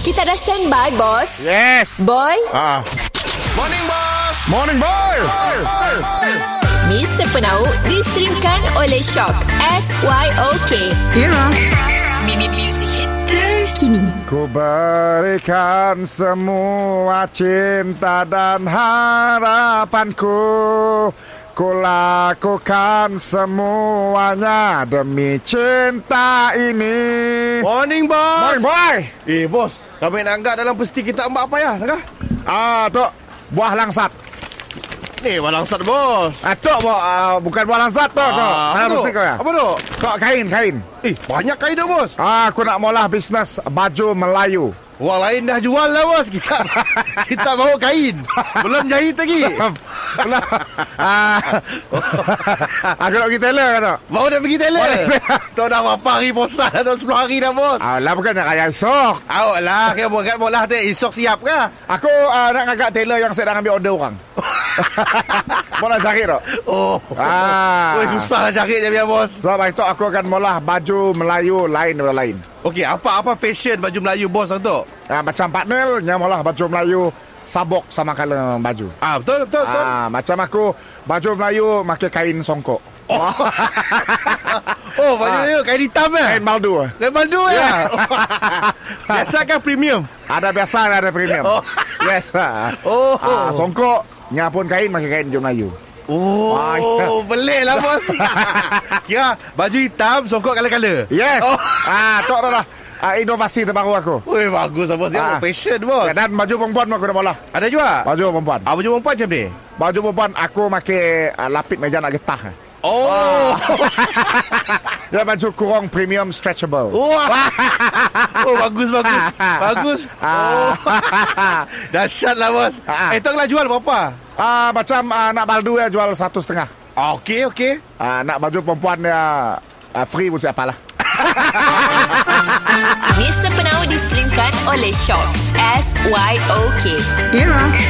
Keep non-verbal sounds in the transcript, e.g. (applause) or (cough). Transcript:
Kita dah standby, bos. Yes. Boy, Ah. Morning, boss. Morning, boy. Mr. Penau distrimkan oleh Shock. S-Y-O-K. Era. Mimi Music Hit terkini. Ku berikan semua cinta dan harapanku Ku lakukan semuanya demi cinta ini Morning, boss. Morning, boy. Eh, bos. Kami nak anggap dalam pesti kita ambak apa ya? Nak? Ah, tu buah langsat. Ni, walang sat, bos. Ah, tu bu- ah, bukan buah langsat tu. tu. Ah, Saya apa tu? mesti kau ya. Apa tu? Tu kain, kain. Eh, banyak kain dah, bos. Ah, aku nak mula bisnes baju Melayu. Orang lain dah jual lah, bos. Kita (laughs) kita bawa kain. Belum jahit lagi. Ah, aku nak pergi tailor kan tu. Baru dah pergi tailor. Boleh. Tu dah berapa hari bosan tu 10 hari dah, bos. Ah, lah bukan nak kaya esok. Awak lah, kaya buat kat bola tu. Esok siap ke? Aku uh, nak ngagak tailor yang sedang ambil order orang. (laughs) Mau nak cari tu. Oh. Ah. Oi, susah lah cari je biar, bos. So, baik tu aku akan mula baju Melayu lain daripada lain. Okey, apa-apa fashion baju Melayu, bos tu? Ah, macam partner, nya mula baju Melayu sabok sama kala baju. Ah, betul, betul, betul. Ah, macam aku baju Melayu pakai kain songkok. (laughs) Oh, baju Ah. Melayu kain hitam eh? Kain baldu. Kain baldu ya? (laughs) Ya. Biasa kan premium? Ada biasa ada premium. Oh. Yes. (laughs) ah. Oh. Ah, songkok nya pun kain pakai kain baju Melayu. Oh, Ah, ya. belik lah bos. Kira baju hitam, songkok kala-kala. Yes. Oh. Ah, tu adalah ah, inovasi terbaru aku. Woi, bagus lah bos. Ah. Ya, fashion bos. Ya, dan baju perempuan pun aku dah mula. Ada juga? Baju perempuan. Ah, baju perempuan macam ni? Baju perempuan aku pakai uh, lapis meja nak getah. Oh. (laughs) Dia baju kurung premium stretchable. Wah. (laughs) Oh, bagus, bagus. (laughs) Bagus. Oh. Dahsyat lah bos. Ah. Eh, tu kalau jual berapa? Ah macam ah, nak baldu ya jual satu setengah. Ah, Okey, okey. Ah, nak baju perempuan dia ah, free pun siapa lah. Mr. Penau distrimkan oleh Shock. S-Y-O-K. Era.